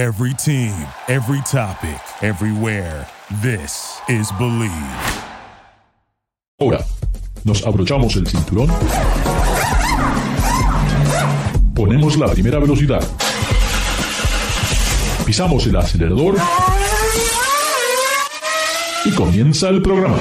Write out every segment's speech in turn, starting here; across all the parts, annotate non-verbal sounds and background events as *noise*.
Every team, every topic, everywhere. This is Believe. Ahora, nos abrochamos el cinturón. Ponemos la primera velocidad. Pisamos el acelerador. Y comienza el programa.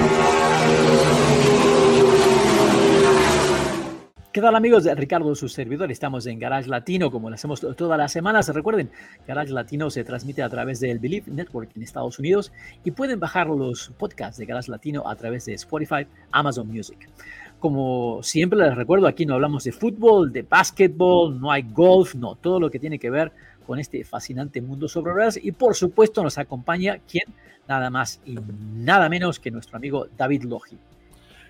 ¿Qué tal amigos? Ricardo, su servidor. Estamos en Garage Latino, como lo hacemos todas las semanas. Recuerden, Garage Latino se transmite a través del Believe Network en Estados Unidos y pueden bajar los podcasts de Garage Latino a través de Spotify, Amazon Music. Como siempre les recuerdo, aquí no hablamos de fútbol, de básquetbol, no hay golf, no, todo lo que tiene que ver con este fascinante mundo sobre ruedas. Y por supuesto nos acompaña, ¿quién? Nada más y nada menos que nuestro amigo David Logi.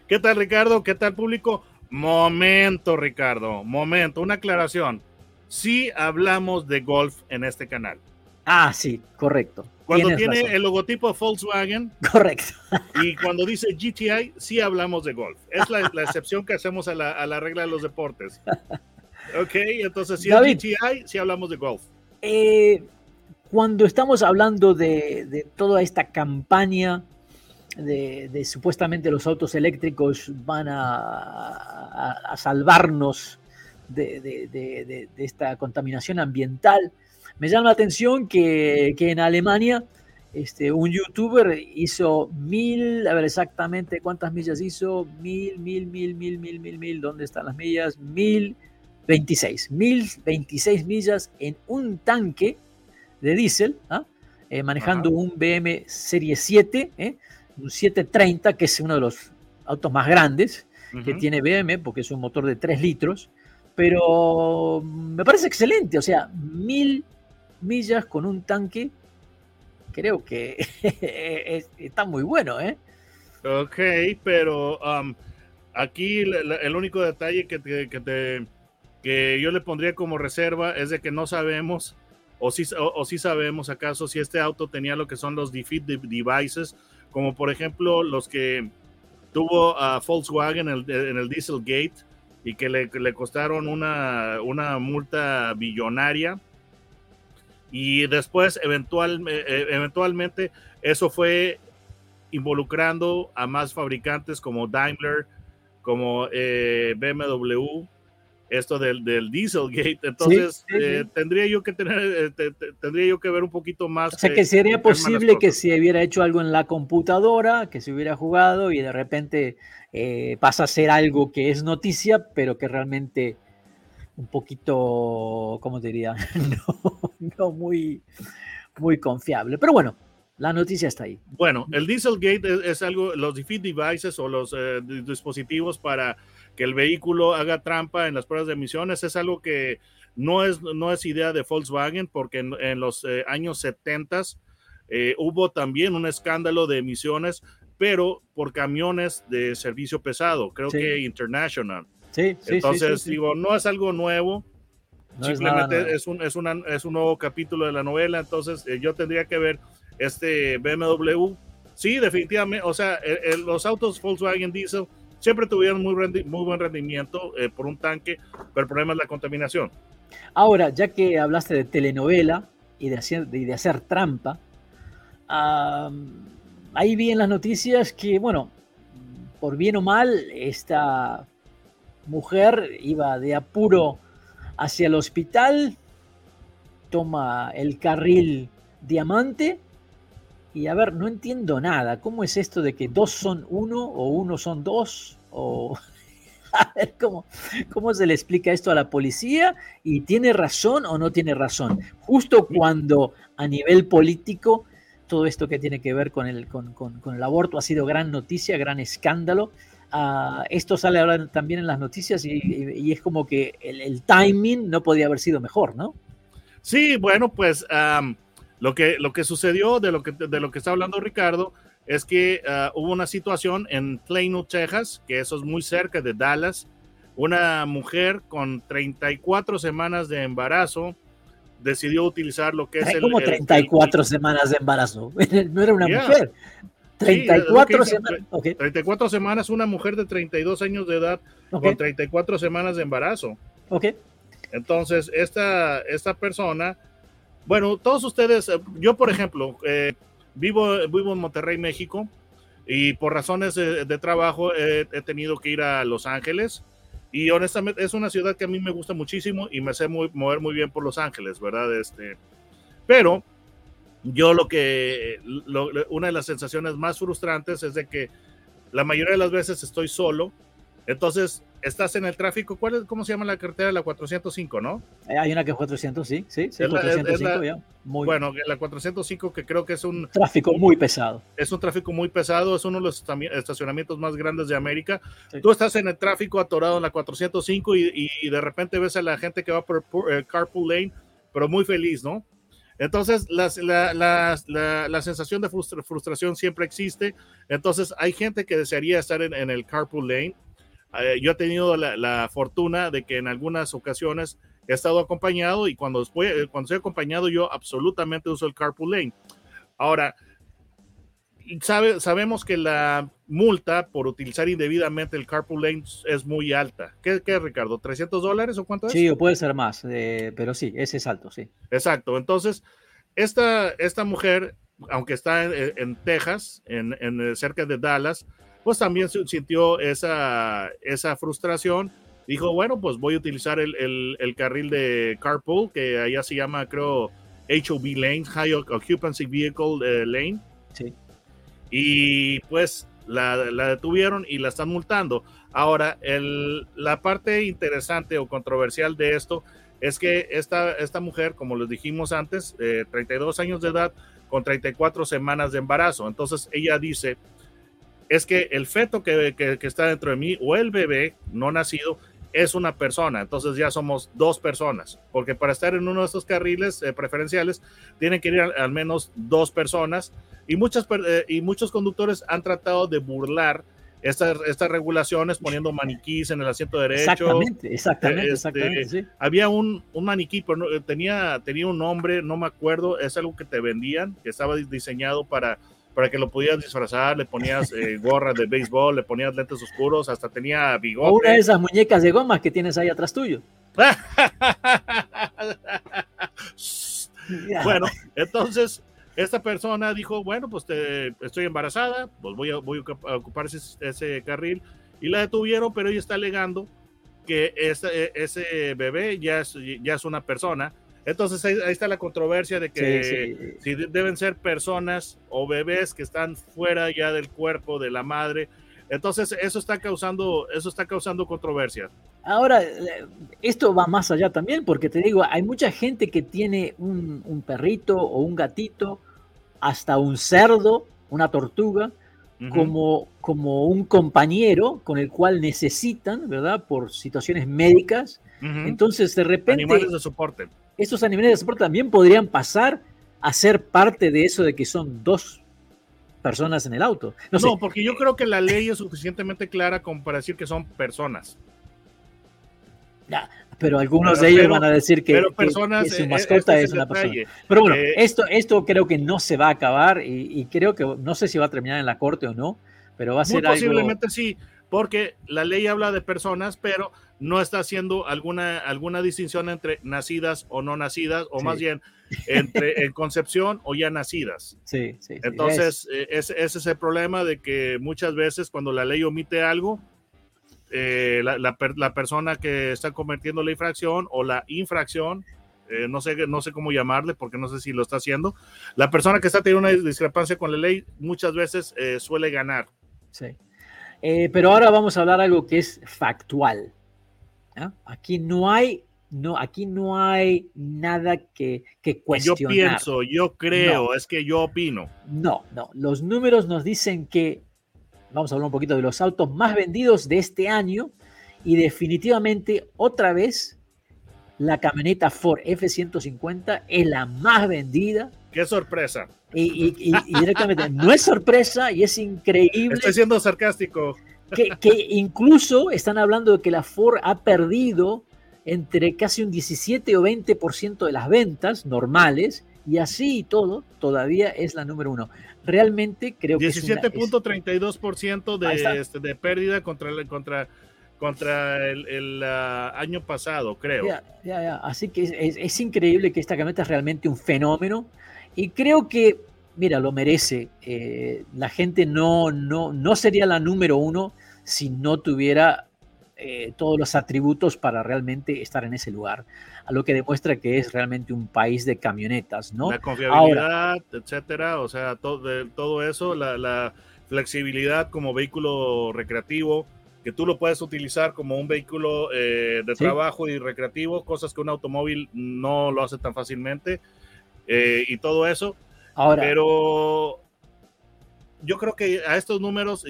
¿Qué tal Ricardo? ¿Qué tal público? Momento, Ricardo, momento, una aclaración. Sí hablamos de golf en este canal. Ah, sí, correcto. Cuando tiene el logotipo Volkswagen. *laughs* Correcto. Y cuando dice GTI, sí hablamos de golf. Es la, excepción que hacemos a la, regla de los deportes. Ok, entonces si es GTI, sí hablamos de golf. Eh, cuando estamos hablando de, de toda esta campaña de, supuestamente los autos eléctricos van a, salvarnos de, esta contaminación ambiental. Me llama la atención que, en Alemania este, un youtuber hizo mil, a ver exactamente cuántas millas hizo, mil, mil, mil, mil, mil, mil, mil, ¿dónde están las millas? Mil 26, mil 26 millas en un tanque de diésel, ¿ah? eh, manejando un BM Serie 7, ¿eh? Un 730, que es uno de los autos más grandes que tiene BM, porque es un motor de 3 litros, pero me parece excelente, o sea, mil millas con un tanque, creo que *laughs* está muy bueno, ¿eh? Ok, pero um, aquí el único detalle que, que, que yo le pondría como reserva es de que no sabemos o si, o, si sabemos acaso si este auto tenía lo que son los defeat devices como por ejemplo los que tuvo a Volkswagen en el, Dieselgate y que le, costaron una, una, multa billonaria. Y después, eventual, eh, eventualmente, eso fue involucrando a más fabricantes como Daimler, como eh, BMW, esto del, del Dieselgate. Entonces, eh, tendría yo que tener, eh, tendría yo que ver un poquito más. O sea, que sería posible que se hubiera hecho algo en la computadora, que se hubiera jugado y de repente eh, pasa a ser algo que es noticia, pero que realmente un poquito, ¿cómo diría? *laughs* no, no muy, muy confiable. Pero bueno, la noticia está ahí. Bueno, el Dieselgate es, es algo, los defeat devices o los dispositivos para que el vehículo haga trampa en las pruebas de emisiones es algo que no es, no es idea de Volkswagen porque en, los eh, años 70 eh, hubo también un escándalo de emisiones, pero por camiones de servicio pesado, creo que International. Sí, Entonces, digo, no es algo nuevo, simplemente es, un, es, es un nuevo capítulo de la novela, entonces eh, yo tendría que ver este BMW. Sí, definitivamente, o sea, los autos Volkswagen Diesel siempre tuvieron muy, buen rendimiento eh, por un tanque, pero el problema es la contaminación. Ahora, ya que hablaste de telenovela y de, hacer trampa, ahí vi en las noticias que, bueno, por bien o mal, esta mujer iba de apuro hacia el hospital, toma el carril diamante y a ver, no entiendo nada. ¿Cómo es esto de que dos son uno o uno son dos? O *laughs* a ver cómo, cómo se le explica esto a la policía y tiene razón o no tiene razón. Justo cuando a nivel político todo esto que tiene que ver con el, con, el aborto ha sido gran noticia, gran escándalo. Ah, esto sale ahora también en las noticias y, es como que el, timing no podía haber sido mejor, ¿no? Sí, bueno, pues lo que, lo que sucedió, de lo que, de lo que está hablando Ricardo, es que ah, hubo una situación en Plano, Texas, que eso es muy cerca de Dallas. Una mujer con 34 semanas de embarazo decidió utilizar lo que es el. ¿Cómo 34 semanas de embarazo? *laughs* No era una mujer. 34 semanas. 34 semanas, una mujer de 32 años de edad con 34 semanas de embarazo. Ok. Entonces, esta, esta persona Bueno, todos ustedes, eh, yo por ejemplo, eh, vivo, vivo en Monterrey, México, y por razones de, trabajo he, tenido que ir a Los Ángeles. Y honestamente es una ciudad que a mí me gusta muchísimo y me sé muy, mover muy bien por Los Ángeles, ¿verdad? Este, pero yo lo que, una de las sensaciones más frustrantes es de que la mayoría de las veces estoy solo, entonces estás en el tráfico, ¿cuál es, ¿cómo se llama la carretera? La 405, ¿no? Eh, Hay una que es 400, sí, sí, sí, Es la- es- es 405 la- ya. Muy, Bueno, la 405 que creo que es un, Tráfico muy pesado. es un tráfico muy pesado, es uno de los estacionamientos más grandes de América. Sí. Tú estás en el tráfico atorado en la 405 y, y de repente ves a la gente que va por, por, eh, carpool lane, pero muy feliz, ¿no? Entonces, las- la, la- la- la sensación de frustra- frustración siempre existe. Entonces, hay gente que desearía estar en, en el carpool lane. Eh, yo he tenido la, la fortuna de que en algunas ocasiones he estado acompañado y cuando, después, eh, cuando estoy acompañado yo absolutamente uso el carpool lane. Ahora, sabe, sabemos que la multa por utilizar indebidamente el carpool lane es muy alta. ¿Qué, qué Ricardo? ¿300 dólares o cuánto es? Sí, o puede ser más, eh, pero sí, ese es alto, sí. Exacto. Entonces, esta, esta mujer, aunque está en, en Texas, en, en, cerca de Dallas, pues también sintió esa, esa frustración. Dijo, bueno, pues voy a utilizar el, el- el carril de carpool, que allá se llama, creo, HOV Lane, High Occupancy Vehicle eh, Lane. Sí. Y pues la, la detuvieron y la están multando. Ahora, el, la parte interesante o controversial de esto es que esta, esta mujer, como les dijimos antes, eh, 32 años de edad con 34 semanas de embarazo. Entonces ella dice, es que el feto que, que- que está dentro de mí o el bebé no nacido es una persona. Entonces ya somos dos personas, porque para estar en uno de estos carriles eh, preferenciales tienen que ir al, al menos dos personas y, muchas, eh, y muchos conductores han tratado de burlar estas, estas regulaciones poniendo maniquís en el asiento derecho. Exactamente, exactamente, este, exactamente, sí. Había un, un maniquí, pero no- eh, tenía, tenía un nombre, no me acuerdo, es algo que te vendían, que estaba dis- diseñado para, para que lo pudieras disfrazar, le ponías eh, *laughs* gorra de béisbol, le ponías lentes oscuros, hasta tenía O bigote. una de esas muñecas de gomas que tienes ahí atrás tuyo. *laughs* bueno, entonces esta persona dijo, bueno, pues te- estoy embarazada, pues voy a, voy a ocup- a ocupar ese, ese carril y la detuvieron, pero ella está alegando que ese, ese bebé ya es, ya es una persona. Entonces ahí, ahí está la controversia de que Sí, sí. si de- deben ser personas o bebés que están fuera ya del cuerpo de la madre. Entonces eso está causando, eso está causando controversia. Ahora, eh, esto va más allá también, porque te digo, hay mucha gente que tiene un, un perrito o un gatito, hasta un cerdo, una tortuga, Ujú. como, como un compañero con el cual necesitan, ¿verdad? Por situaciones médicas. Ujú. Entonces, de repente, Animales de soporte. Estos animales de soporte también podrían pasar a ser parte de eso de que son dos personas en el auto. No, No, sé, porque yo creo que la ley es suficientemente clara como para decir que son personas. pero algunos pero- de ellos pero- van a decir que, personas, que su eh, mascota este es una persona. Pero bueno, Eh, esto, esto creo que no se va a acabar y, y creo que no sé si va a terminar en la corte o no, pero va a Muy ser algo. posiblemente sí, porque la ley habla de personas, pero no está haciendo alguna, alguna distinción entre nacidas o no nacidas, o Sí. más bien entre *laughs* en concepción o ya nacidas. Sí, sí, sí, Entonces, eh, ese, es el problema de que muchas veces cuando la ley omite algo, eh, la, la per- la persona que está cometiendo la infracción o la infracción, eh, no, sé, no sé cómo llamarle porque no sé si lo está haciendo, la persona que está teniendo una discrepancia con la ley muchas veces eh, suele ganar. Sí. Pero ahora vamos a hablar algo que es factual. Aquí no hay, no, aquí no hay nada que, que Yo cuestionar. pienso, yo creo, es que yo opino. No, no. Los números nos dicen que, vamos a hablar un poquito de los autos más vendidos de este año y definitivamente otra vez la camioneta Ford F-150 es la más vendida Qué sorpresa. y, y- y- y directamente no es sorpresa y es increíble Estoy siendo sarcástico. Que, que incluso están hablando de que la Ford ha perdido entre casi un 17 o 20% de las ventas normales y así y todo todavía es la número uno. Realmente creo que es una- es- 17.32% Ahí está. de, este, de pérdida contra, contra contra el, el, uh, año pasado, creo. Ya, ya, ya. Así que es, es, es, increíble que esta camioneta es realmente un fenómeno y creo que, mira, lo merece. Eh, la gente no, no, no sería la número uno si no tuviera eh, todos los atributos para realmente estar en ese lugar, a lo que demuestra que es realmente un país de camionetas, ¿no? La confiabilidad, Ahora, etcétera, o sea, todo, de, todo eso, la, la, flexibilidad como vehículo recreativo, que tú lo puedes utilizar como un vehículo eh, de ¿Sí? trabajo y recreativo, cosas que un automóvil no lo hace tan fácilmente, eh, y todo eso. Ahora, pero yo creo que a estos números,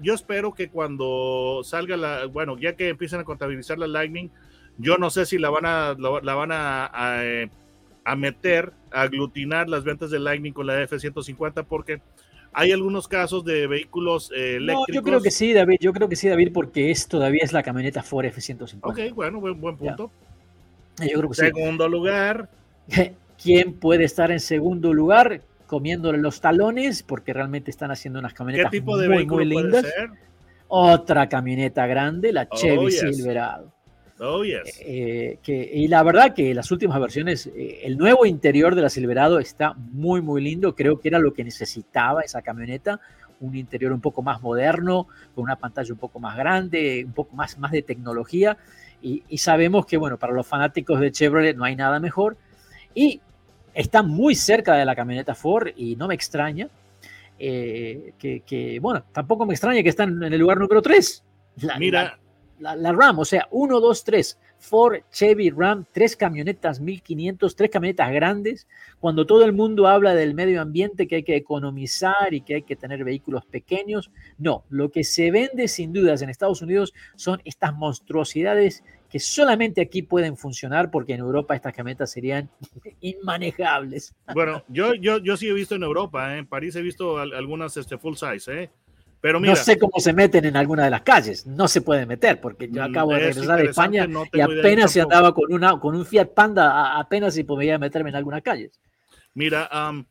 yo espero que cuando salga la, bueno, ya que empiecen a contabilizar la Lightning, yo no sé si la van a, la, la van a, a, a, meter, a aglutinar las ventas de Lightning con la F-150, porque hay algunos casos de vehículos eh, eléctricos. No, yo creo que sí, David, yo creo que sí, David, porque es todavía es la camioneta Ford F-150. Ok, bueno, buen, buen punto. Ya. Yo creo que Segundo sí. lugar. *laughs* ¿Quién puede estar en segundo lugar? Comiéndole los talones porque realmente están haciendo unas camionetas ¿Qué tipo de muy, muy lindas. Ser? Otra camioneta grande, la Chevy oh, yes. Silverado. Oh, yes. eh, que, y la verdad que las últimas versiones, eh, el nuevo interior de la Silverado está muy, muy lindo. Creo que era lo que necesitaba esa camioneta. Un interior un poco más moderno, con una pantalla un poco más grande, un poco más, más de tecnología. Y, y sabemos que, bueno, para los fanáticos de Chevrolet no hay nada mejor. Y está muy cerca de la camioneta Ford y no me extraña eh, que, que, bueno, tampoco me extraña que están en el lugar número 3. La, Mira. La, la, la, RAM, o sea, 1, 2, 3. Ford, Chevy, Ram, tres camionetas 1500, tres camionetas grandes. Cuando todo el mundo habla del medio ambiente, que hay que economizar y que hay que tener vehículos pequeños, no, lo que se vende sin dudas en Estados Unidos son estas monstruosidades que solamente aquí pueden funcionar porque en Europa estas camionetas serían *laughs* inmanejables. Bueno, *laughs* yo, yo, yo sí he visto en Europa, ¿eh? en París he visto algunas este, full size, ¿eh? pero mira, no sé cómo se meten en alguna de las calles, no se pueden meter porque yo acabo de regresar de España no y apenas se andaba con, una, con un Fiat Panda, apenas si podía meterme en algunas calles. Mira, um,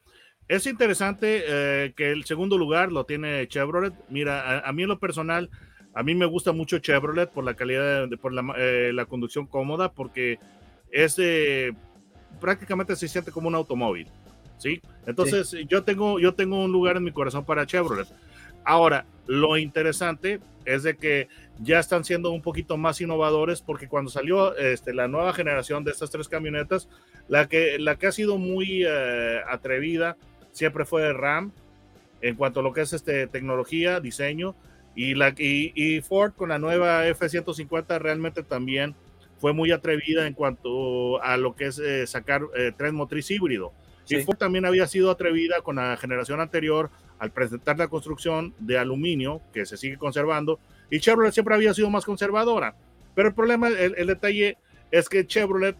es interesante eh, que el segundo lugar lo tiene Chevrolet. Mira, a, a mí en lo personal, a mí me gusta mucho Chevrolet por la calidad, de, por la, eh, la, conducción cómoda, porque es prácticamente se siente como un automóvil, ¿sí? Entonces sí. Yo, tengo, yo tengo un lugar en mi corazón para Chevrolet. Ahora, lo interesante es de que ya están siendo un poquito más innovadores porque cuando salió este, la nueva generación de estas tres camionetas, la que, la que ha sido muy eh, atrevida siempre fue RAM en cuanto a lo que es este, tecnología, diseño, y, la, y, y, Ford con la nueva F-150 realmente también fue muy atrevida en cuanto a lo que es eh, sacar eh, tren motriz híbrido. Sí. Y Ford también había sido atrevida con la generación anterior al presentar la construcción de aluminio, que se sigue conservando, y Chevrolet siempre había sido más conservadora. Pero el problema, el, el detalle es que Chevrolet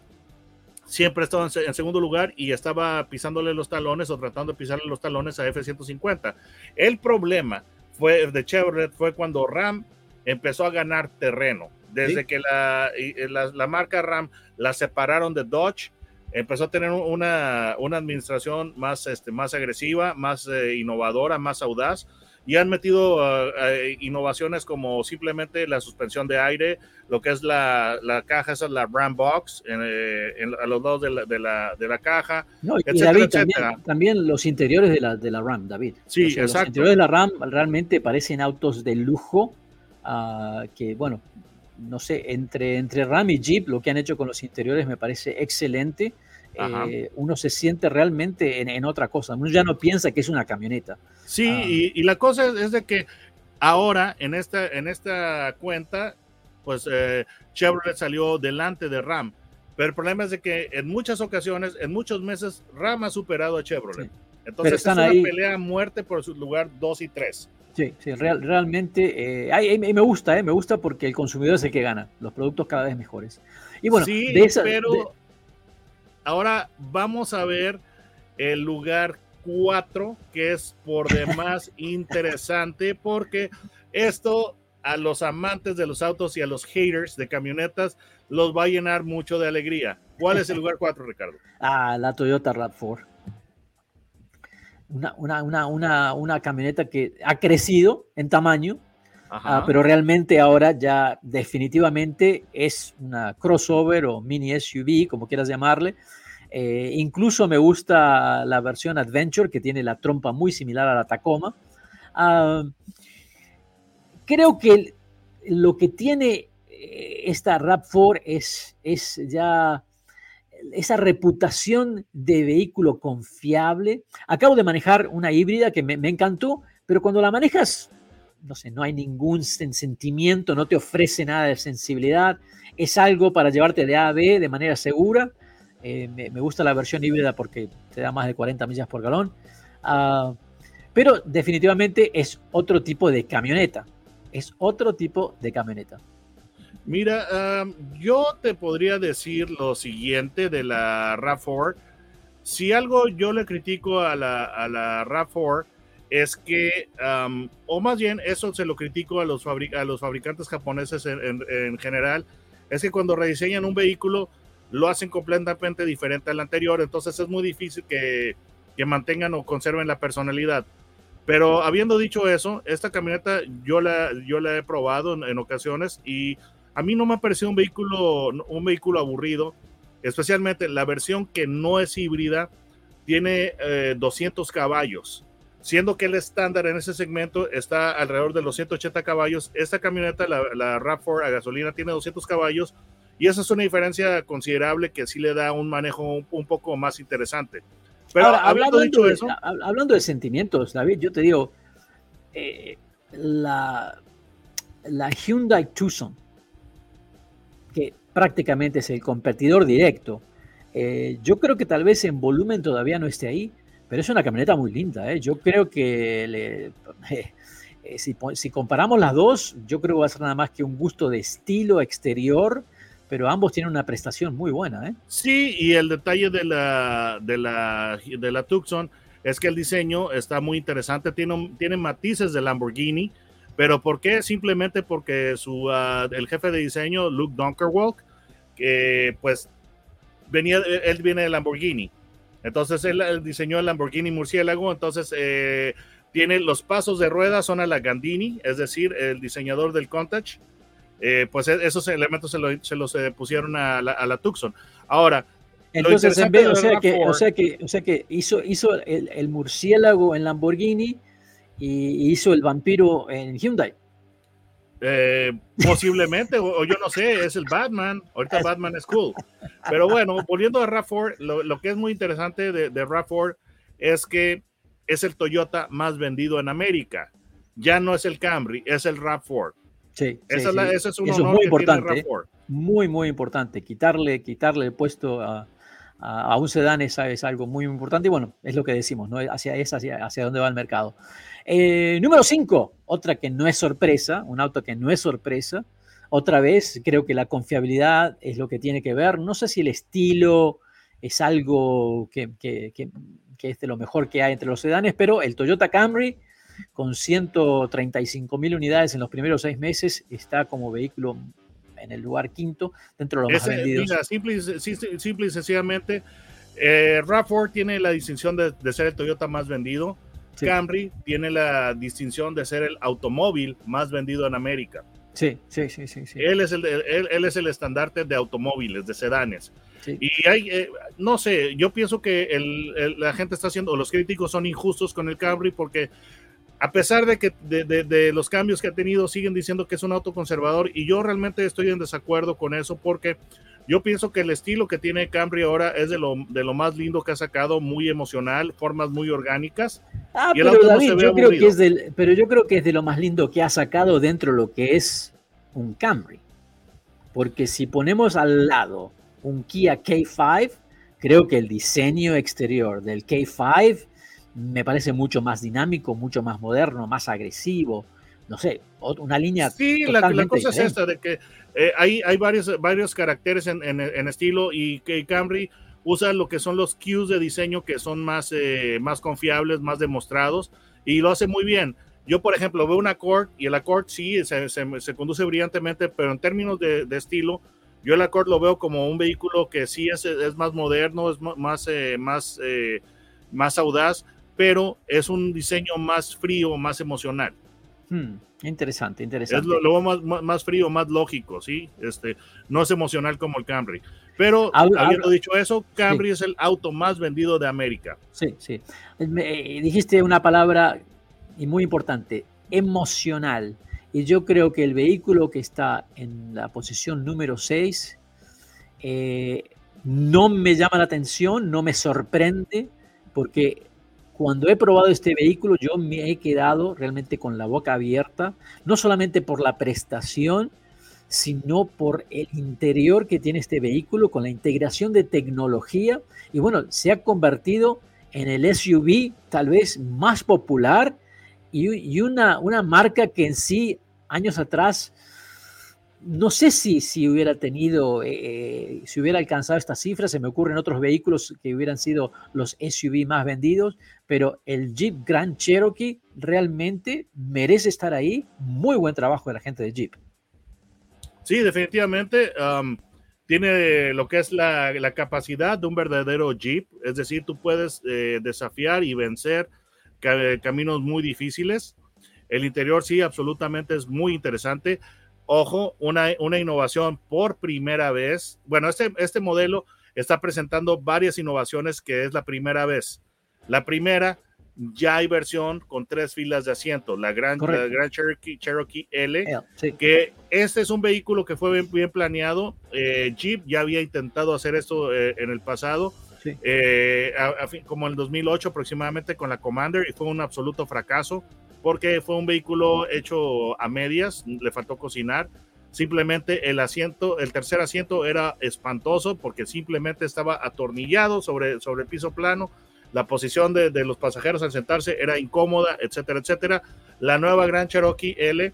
siempre estaba en, en, segundo lugar y estaba pisándole los talones o tratando de pisarle los talones a F-150. El problema fue de Chevrolet fue cuando Ram empezó a ganar terreno. Desde ¿Sí? que la, la, la, marca Ram la separaron de Dodge, empezó a tener una, una administración más, este, más agresiva, más eh, innovadora, más audaz. Y han metido uh, uh, innovaciones como simplemente la suspensión de aire, lo que es la, la caja, esa es la Ram Box, en, eh, en, a los lados de la, de la, de la caja. No, y etcétera, David, también, también, los interiores de la, de la Ram, David. Sí, o sea, exacto. Los interiores de la Ram realmente parecen autos de lujo, uh, que bueno, no sé, entre, entre Ram y Jeep, lo que han hecho con los interiores me parece excelente. Eh, uno se siente realmente en, en, otra cosa. Uno ya no piensa que es una camioneta. Sí, ah. y, y, la cosa es, es, de que ahora en esta, en esta cuenta, pues eh, Chevrolet salió delante de Ram. Pero el problema es de que en muchas ocasiones, en muchos meses, Ram ha superado a Chevrolet. Sí. Entonces es una ahí... pelea a muerte por su lugar 2 y 3. Sí, sí, real, realmente eh, ay, me gusta, eh, me gusta porque el consumidor es el que gana, los productos cada vez mejores. Y bueno, sí, de esa, pero de... ahora vamos a ver el lugar 4, que es por demás *laughs* interesante, porque esto a los amantes de los autos y a los haters de camionetas los va a llenar mucho de alegría. ¿Cuál es el lugar 4, Ricardo? *laughs* Ah, la Toyota RAV4. Una, una, una, una, una camioneta que ha crecido en tamaño, Ah, pero realmente ahora ya definitivamente es una crossover o mini SUV, como quieras llamarle. Eh, incluso me gusta la versión Adventure que tiene la trompa muy similar a la Tacoma. Ah, creo que lo que tiene eh, esta RAV4 es, es ya esa reputación de vehículo confiable. Acabo de manejar una híbrida que me, me encantó, pero cuando la manejas no sé, no hay ningún sentimiento, no te ofrece nada de sensibilidad, es algo para llevarte de A a B de manera segura. Eh, me, gusta la versión híbrida porque te da más de 40 millas por galón. Ah, pero definitivamente es otro tipo de camioneta. Es otro tipo de camioneta. Mira, yo te podría decir lo siguiente de la RAV4. Si algo yo le critico a la, a la RAV4 es que, o más bien eso se lo critico a los, a los fabricantes japoneses en, general, es que cuando rediseñan un vehículo lo hacen completamente diferente al anterior, entonces es muy difícil que, que mantengan o conserven la personalidad. Pero habiendo dicho eso, esta camioneta yo la, yo la he probado en, ocasiones y a mí no me ha parecido un vehículo, un vehículo aburrido, especialmente la versión que no es híbrida, tiene 200 eh, caballos siendo que el estándar en ese segmento está alrededor de los 180 caballos. Esta camioneta, la, la RAV4 a gasolina, tiene 200 caballos y esa es una diferencia considerable que sí le da un manejo un, poco más interesante. Pero hablando, de, eso, hablando de sentimientos, David, yo te digo, eh, la, la Hyundai Tucson, que prácticamente es el competidor directo, eh, yo creo que tal vez en volumen todavía no esté ahí, pero es una camioneta muy linda. ¿eh? Yo creo que *laughs* eh, si, comparamos las dos, yo creo que va a ser nada más que un gusto de estilo exterior, pero ambos tienen una prestación muy buena. ¿eh? Sí, y el detalle de la, de la, de la Tucson es que el diseño está muy interesante, tiene, tiene matices de Lamborghini, pero ¿por qué? Simplemente porque su, ah, el jefe de diseño, Luke Dunkerwalk, que pues venía, él viene de Lamborghini entonces él, diseñó el Lamborghini Murciélago, entonces eh, tiene los pasos de rueda, son a la Gandini, es decir, el diseñador del Countach. Eh, pues e, esos elementos se, los eh, pusieron a la, Tucson. Ahora, entonces, en vez, o, sea que, o, sea que, o sea que hizo, hizo el, murciélago en Lamborghini y hizo el vampiro en Hyundai. Eh, posiblemente, o, yo no sé, es el Batman. Ahorita Batman es cool. Pero bueno, volviendo a RAV4, lo, que es muy interesante de, de RAV4 es que es el Toyota más vendido en América. Ya no es el Camry, es el RAV4. Sí, Esa es, es, un Eso es muy importante. Muy, muy importante. Quitarle, quitarle el puesto a, a, un sedán es, es, algo muy importante y bueno, es lo que decimos, ¿no? Hacia, es hacia, hacia dónde va el mercado. Eh, número 5, otra que no es sorpresa, un auto que no es sorpresa. Otra vez, creo que la confiabilidad es lo que tiene que ver. No sé si el estilo es algo que, que, que, es de lo mejor que hay entre los sedanes, pero el Toyota Camry con 135 mil unidades en los primeros seis meses está como vehículo en el lugar quinto dentro de los más vendidos. simple, y sencillamente, eh, RAV4 tiene la distinción de, de, ser el Toyota más vendido. Camry tiene la distinción de ser el automóvil más vendido en América. Sí, sí, sí, sí. Él, es el, él, él, es el estandarte de automóviles, de sedanes. Y hay, eh, no sé, yo pienso que el, la gente está haciendo, o los críticos son injustos con el Camry porque a pesar de que de, de, los cambios que ha tenido, siguen diciendo que es un auto conservador y yo realmente estoy en desacuerdo con eso porque yo pienso que el estilo que tiene Camry ahora es de lo, de lo más lindo que ha sacado, muy emocional, formas muy orgánicas. Ah, pero David, yo creo que es del, pero yo creo que es de lo más lindo que ha sacado dentro de lo que es un Camry. Porque si ponemos al lado un Kia K5, creo que el diseño exterior del K5 me parece mucho más dinámico, mucho más moderno, más agresivo. No sé, una línea. Sí, la, cosa es esta, de que eh, hay, hay varios, varios caracteres en, en, estilo y que Camry usa lo que son los cues de diseño que son más, eh, más confiables, más demostrados y lo hace muy bien. Yo, por ejemplo, veo un Accord y el Accord sí se, se, conduce brillantemente, pero en términos de, de, estilo, yo el Accord lo veo como un vehículo que sí es, es más moderno, es más, eh, más, más audaz, pero es un diseño más frío, más emocional. Hmm, interesante, Es interesante. lo, lo más, más- más frío, más lógico, ¿sí? Este, no es emocional como el Camry. Pero, Habla- habiendo habla- dicho eso, Camry es el auto más vendido de América. Sí, sí. Me- eh, dijiste una palabra y muy importante, emocional. Y yo creo que el vehículo que está en la posición número 6 no me llama la atención, no me sorprende, porque cuando he probado este vehículo yo me he quedado realmente con la boca abierta, no solamente por la prestación, sino por el interior que tiene este vehículo, con la integración de tecnología. Y bueno, se ha convertido en el SUV tal vez más popular y, una, una marca que en sí años atrás no sé si, si hubiera tenido, eh, si hubiera alcanzado esta cifra, se me ocurren otros vehículos que hubieran sido los SUV más vendidos, pero el Jeep Grand Cherokee realmente merece estar ahí. Muy buen trabajo de la gente de Jeep. Sí, definitivamente tiene lo que es la, capacidad de un verdadero Jeep, es decir, tú puedes eh, desafiar y vencer ca caminos muy difíciles. El interior sí, absolutamente es muy interesante. Ojo, una, una innovación por primera vez. Bueno, este, este modelo está presentando varias innovaciones que es la primera vez. La primera, ya hay versión con tres filas de asientos, la Gran, la Gran Cherokee, Cherokee L, sí. que este es un vehículo que fue bien, bien planeado. Eh, Jeep ya había intentado hacer esto eh, en el pasado, Sí. eh, a- a como en el 2008 aproximadamente con la Commander y fue un absoluto fracaso porque fue un vehículo hecho a medias, le faltó cocinar. Simplemente el asiento, el tercer asiento era espantoso porque simplemente estaba atornillado sobre, sobre el piso plano. La posición de, los pasajeros al sentarse era incómoda, etcétera, etcétera. La nueva Gran Cherokee L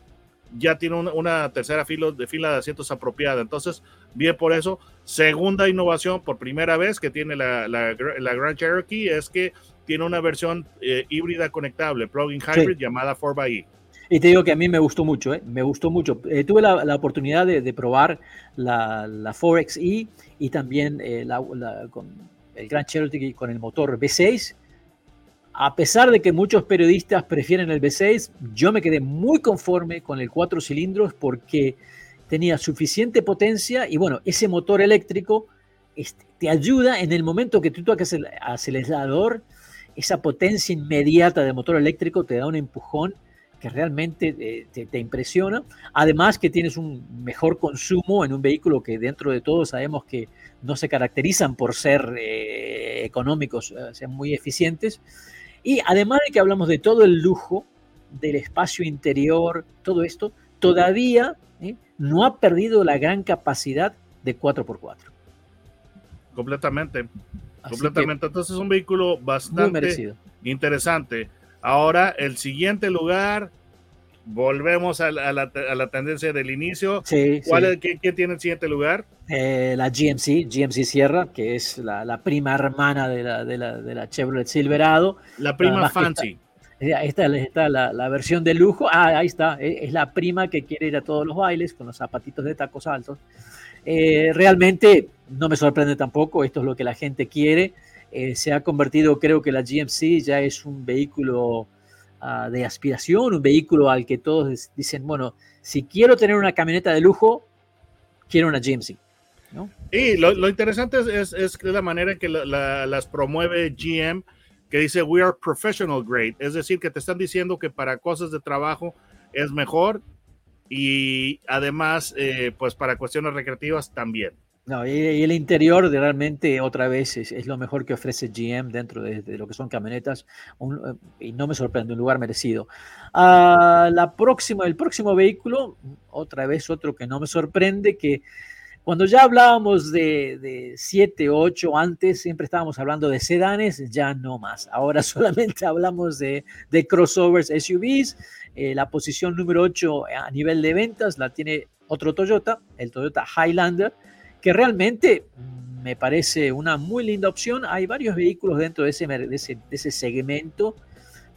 ya tiene una, una tercera fila de, fila de asientos apropiada. Entonces, bien por eso. Segunda innovación por primera vez que tiene la, la, la Grand Cherokee es que tiene una versión eh, híbrida conectable, plug-in hybrid llamada 4xE. Y te digo que a mí me gustó mucho, ¿eh? me gustó mucho. Eh, tuve la, la oportunidad de, de probar la, la 4XE y también eh, la, con el Grand Cherokee con el motor V6. A pesar de que muchos periodistas prefieren el V6, yo me quedé muy conforme con el cuatro cilindros porque tenía suficiente potencia y bueno, ese motor eléctrico este, te ayuda en el momento que tú tocas el acelerador, esa potencia inmediata del motor eléctrico te da un empujón que realmente eh, te, te impresiona. Además que tienes un mejor consumo en un vehículo que dentro de todo sabemos que no se caracterizan por ser eh, económicos, eh, sean muy eficientes. Y además de que hablamos de todo el lujo, del espacio interior, todo esto, todavía ¿eh? no ha perdido la gran capacidad de 4x4. Completamente, Así completamente. Entonces es un vehículo bastante interesante. Ahora, el siguiente lugar, volvemos a la, a la- a la tendencia del inicio. Sí, ¿Cuál sí. es, qué, qué tiene el siguiente lugar? Eh, la GMC, GMC Sierra, que es la, la prima hermana de la, de la, de la Chevrolet Silverado. La prima fancy. Eh, Esta está la, la versión de lujo. Ah, ahí está. eh, Es la prima que quiere ir a todos los bailes con los zapatitos de tacos altos. Eh, realmente no me sorprende tampoco. Esto es lo que la gente quiere. Eh, se ha convertido, creo que la GMC ya es un vehículo ah, de aspiración, un vehículo al que todos dicen, bueno, si quiero tener una camioneta de lujo, quiero una GMC. Y lo, interesante es, la manera en que la- la- las promueve GM, que dice we are professional grade, es decir, que te están diciendo que para cosas de trabajo es mejor y además, eh, pues para cuestiones recreativas también. No, y, el interior de realmente otra vez es, lo mejor que ofrece GM dentro de, lo que son camionetas eh, y no me sorprende, un lugar merecido. Ah, la próxima, el próximo vehículo, otra vez otro que no me sorprende, que cuando ya hablábamos de, de 7, 8 antes, siempre estábamos hablando de sedanes, ya no más. Ahora *laughs* solamente hablamos de, de crossovers SUVs. Eh, la posición número 8 a nivel de ventas la tiene otro Toyota, el Toyota Highlander que realmente me parece una muy linda opción. Hay varios vehículos dentro de ese, de ese, de ese segmento,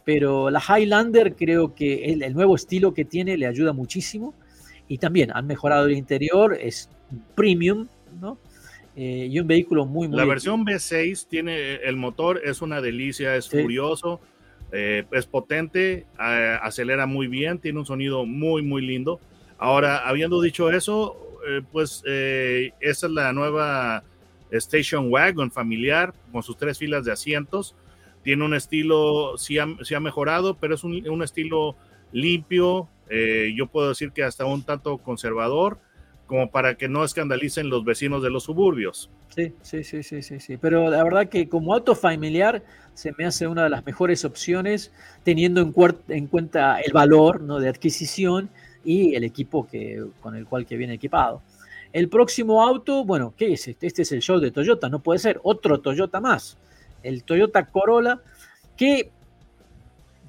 pero la Highlander creo que el, el nuevo estilo que tiene le ayuda muchísimo. Y también han mejorado el interior, es premium, ¿no? Eh, y un vehículo muy, muy... La versión V6 tiene el motor, es una delicia, es Sí. furioso. Eh, es potente, acelera muy bien, tiene un sonido muy, muy lindo. Ahora, habiendo dicho eso, eh, pues esa es la nueva Station Wagon familiar con sus tres filas de asientos. Tiene un estilo, sí ha, mejorado, pero es un, estilo limpio, yo puedo decir que hasta un tanto conservador como para que no escandalicen los vecinos de los suburbios. Sí, sí, sí, sí, sí. Pero la verdad que como auto familiar se me hace una de las mejores opciones, teniendo en, en cuenta el valor de adquisición y el equipo que, con el cual que viene equipado. El próximo auto, bueno, ¿qué es este? Este es el show de Toyota, no puede ser otro Toyota más. El Toyota Corolla, que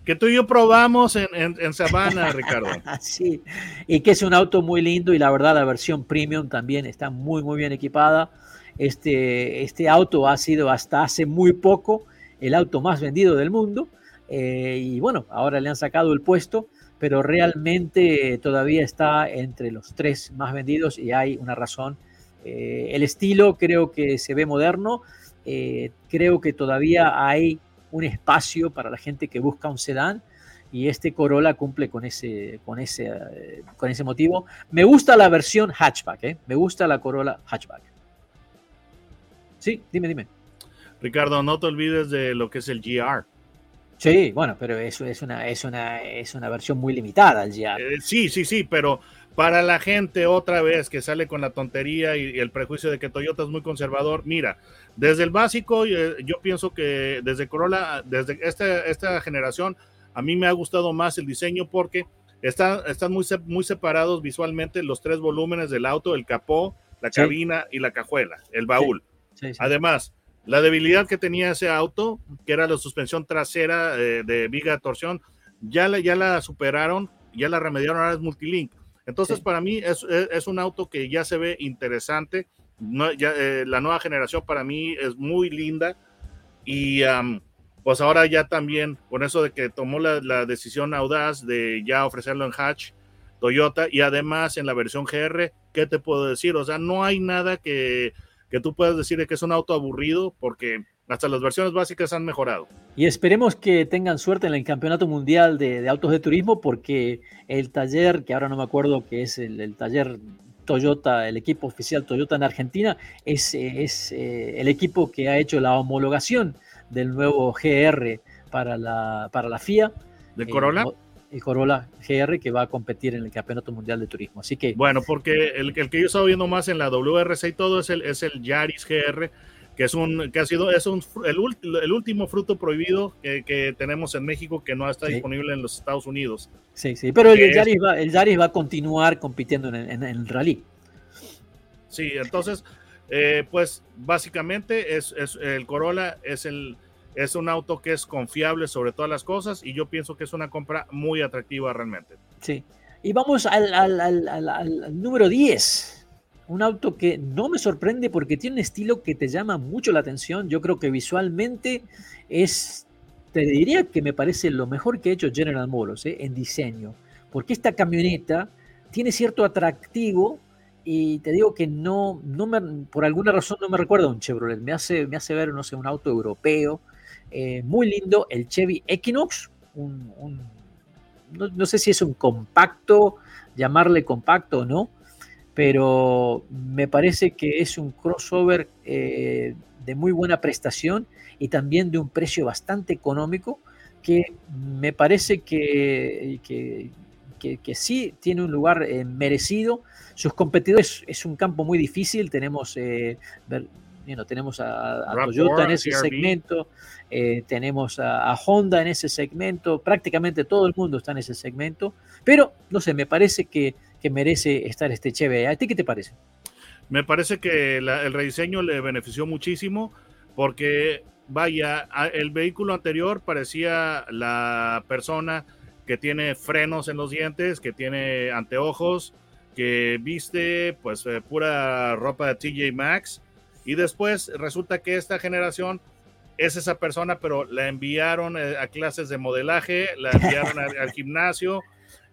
que tú y yo probamos en, en, Savannah, *laughs* Ricardo. sí, y que es un auto muy lindo y la verdad la versión premium también está muy, muy bien equipada. Este, este auto ha sido hasta hace muy poco el auto más vendido del mundo eh, y bueno, ahora le han sacado el puesto, pero realmente todavía está entre los tres más vendidos y hay una razón. Eh, el estilo creo que se ve moderno, eh, creo que todavía hay un espacio para la gente que busca un sedán y este Corolla cumple con ese, con ese, eh, con ese motivo. Me gusta la versión hatchback, me gusta la Corolla hatchback. Sí, dime, dime. Ricardo, no te olvides de lo que es el GR. Sí, bueno, pero eso es una, es una, es una versión muy limitada GR. Eh, sí, sí, sí, pero para la gente otra vez que sale con la tontería y, el prejuicio de que Toyota es muy conservador, mira, desde el básico eh, yo pienso que desde Corolla, desde esta, esta generación, a mí me ha gustado más el diseño porque están muy, muy separados visualmente los tres volúmenes del auto, el capó, la cabina y la cajuela, el baúl. Además, la debilidad que tenía ese auto, que era la suspensión trasera eh, de viga de torsión, ya la, ya la superaron, ya la remediaron, ahora es multilink. Entonces, para mí es, un auto que ya se ve interesante. ya, eh, la nueva generación para mí es muy linda. Y pues ahora ya también, con eso de que tomó la, decisión audaz de ya ofrecerlo en hatch, Toyota, y además en la versión GR, ¿qué te puedo decir? O sea, no hay nada que, que tú puedas decir que es un auto aburrido, porque hasta las versiones básicas han mejorado. Y esperemos que tengan suerte en el Campeonato Mundial de, Autos de Turismo porque el taller, que ahora no me acuerdo que es el, taller Toyota, el equipo oficial Toyota en Argentina, es, es eh, el equipo que ha hecho la homologación del nuevo GR para la, para la FIA. ¿De Corolla? El Corolla GR que va a competir en el Campeonato Mundial de Turismo. Así que. Bueno, porque el, el que yo estaba viendo más en la WRC y todo es el, es el Yaris GR, que es un que ha sido es un, el, el último fruto prohibido que, que, tenemos en México que no está disponible en los Estados Unidos. Sí, sí, pero el Yaris, va, el Yaris va a continuar compitiendo en, en, el rally. Sí, entonces, eh, pues básicamente es, es, el Corolla es el es un auto que es confiable sobre todas las cosas y yo pienso que es una compra muy atractiva realmente. Sí. Y vamos al, al, número 10 un auto que no me sorprende porque tiene un estilo que te llama mucho la atención. Yo creo que visualmente es, te diría que me parece lo mejor que ha hecho General Motors ¿eh? en diseño. Porque esta camioneta tiene cierto atractivo y te digo que no, no me, por alguna razón no me recuerda un Chevrolet. Me hace, me hace ver, no sé, un auto europeo. Eh, muy lindo, el Chevy Equinox. Un, no, no sé si es un compacto, llamarle compacto o no pero me parece que es un crossover eh, de muy buena prestación y también de un precio bastante económico que me parece que, que, sí tiene un lugar eh, merecido. Sus competidores es un campo muy difícil, tenemos, tenemos a, Toyota en ese segmento, tenemos a, a, Honda en ese segmento, prácticamente todo el mundo está en ese segmento, pero no sé, me parece que que merece estar este Chevy. ¿A ti qué te parece? Me parece que el rediseño le benefició muchísimo porque, vaya, el vehículo anterior parecía la persona que tiene frenos en los dientes, que tiene anteojos, que viste pues eh, pura ropa de TJ Maxx y después resulta que esta generación es esa persona, pero la enviaron eh, a clases de modelaje, la *laughs* enviaron al gimnasio,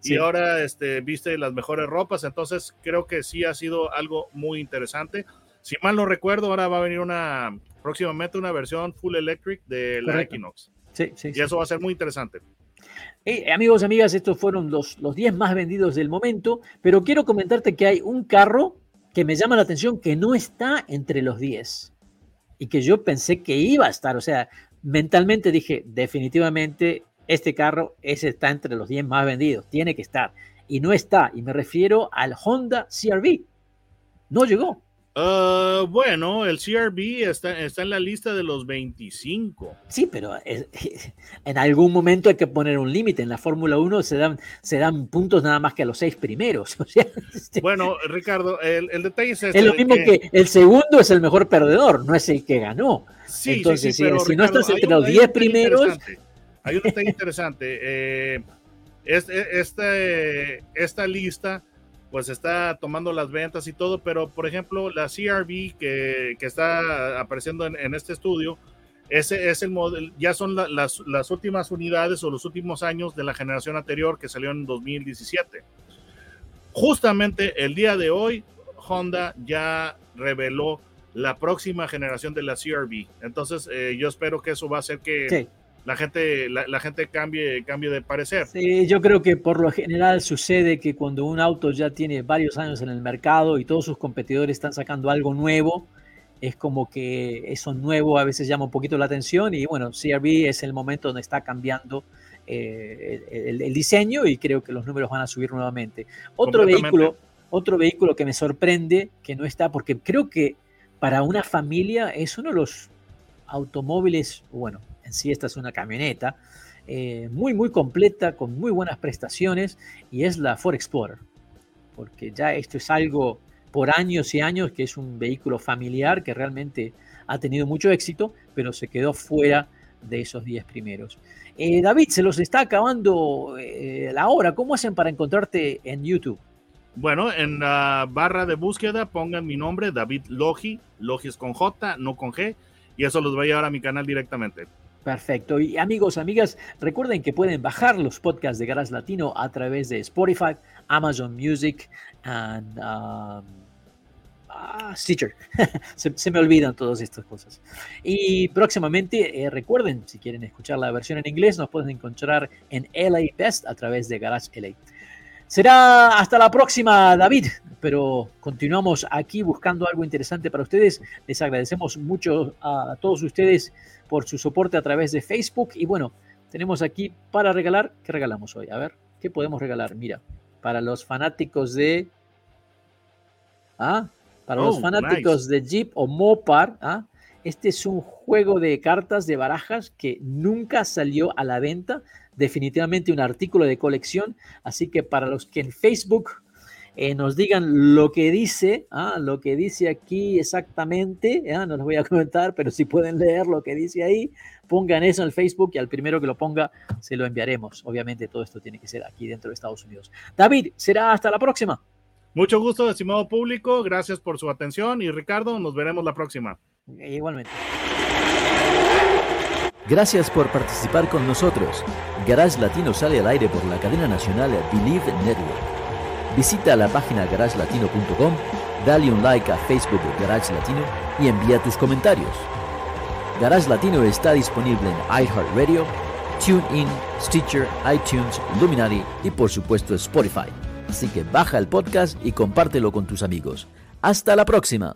y ahora este, viste las mejores ropas, entonces creo que sí ha sido algo muy interesante. Si mal no recuerdo, ahora va a venir una próximamente una versión full electric de la Equinox. Sí, sí, y sí. eso va a ser muy interesante. Eh, amigos, amigas, estos fueron los, los 10 más vendidos del momento, pero quiero comentarte que hay un carro que me llama la atención que no está entre los 10 y que yo pensé que iba a estar, o sea, mentalmente dije, definitivamente este carro ese está entre los 10 más vendidos, tiene que estar, y no está, y me refiero al Honda CRV, no llegó. Uh, bueno, el CRB está, está en la lista de los 25. Sí, pero es- *laughs* en algún momento hay que poner un límite. En la Fórmula 1 se dan, se dan puntos nada más que a los seis primeros. *laughs* O sea, este, Bueno, Ricardo, el, el detalle es este. es lo mismo que el segundo es el mejor perdedor, no es el que ganó. Sí, Entonces, sí, sí, si- pero, si no Ricardo, estás hay entre los hay un 10 detalle primeros-. Hay un detalle interesante. eh, este- esta lista, pues está tomando las ventas y todo, pero por ejemplo, la CRV que, que está apareciendo en, este estudio, ese es el modelo, ya son la- las, las últimas unidades o los últimos años de la generación anterior que salió en 2017. Justamente el día de hoy, Honda ya reveló la próxima generación de la CRV. Entonces, eh, yo espero que eso va a hacer que Sí, la gente, la, la gente cambie, cambie de parecer. sí, yo creo que por lo general sucede que cuando un auto ya tiene varios años en el mercado y todos sus competidores están sacando algo nuevo, es como que eso nuevo a veces llama un poquito la atención y bueno, CRV es el momento donde está cambiando eh, el, el diseño y creo que los números van a subir nuevamente. Otro vehículo, otro vehículo que me sorprende que no está, porque creo que para una familia es uno de los automóviles, bueno, en sí esta es una camioneta, eh, muy, muy completa, con muy buenas prestaciones, y es la Ford Explorer, porque ya esto es algo por años y años que es un vehículo familiar que realmente ha tenido mucho éxito, pero se quedó fuera de esos 10 primeros. Eh, David, se los está acabando eh, la hora. ¿Cómo hacen para encontrarte en YouTube? Bueno, en la barra de búsqueda pongan mi nombre, David Logi, Logi es con J, no con G, y eso los va a llevar a mi canal directamente. Perfecto. Y amigos, amigas, recuerden que pueden bajar los podcasts de Garage Latino a través de Spotify, Amazon Music and um, ah, Stitcher. *laughs* se, me olvidan todas estas cosas. Y próximamente, eh, recuerden, si quieren escuchar la versión en inglés, nos pueden encontrar en LA Best a través de Garage LA. Será hasta la próxima, David, pero continuamos aquí buscando algo interesante para ustedes. Les agradecemos mucho a todos ustedes por su soporte a través de Facebook. Y bueno, tenemos aquí para regalar, ¿qué regalamos hoy? A ver, ¿qué podemos regalar? Mira, para los fanáticos de... Ah, para los Oh, fanáticos de Jeep o Mopar, ¿ah? Este es un juego de cartas de barajas que nunca salió a la venta. Definitivamente un artículo de colección. Así que para los que en Facebook eh, nos digan lo que dice, ah, lo que dice aquí exactamente, ah, no les voy a *laughs* comentar, pero si pueden leer lo que dice ahí, pongan eso en el Facebook y al primero que lo ponga se lo enviaremos. Obviamente todo esto tiene que ser aquí dentro de Estados Unidos. David, será hasta la próxima. Mucho gusto, estimado público, gracias por su atención y Ricardo, nos veremos la próxima. Eh, Igualmente. Gracias por participar con nosotros. Garage Latino sale al aire por la cadena nacional Believe Network. Visita la página garagelatino.com, dale un like a Facebook Garage Latino y envía tus comentarios. Garage Latino está disponible en iHeartRadio, TuneIn, Stitcher, iTunes, Luminary y por supuesto Spotify. Así que baja el podcast y compártelo con tus amigos. Hasta la próxima.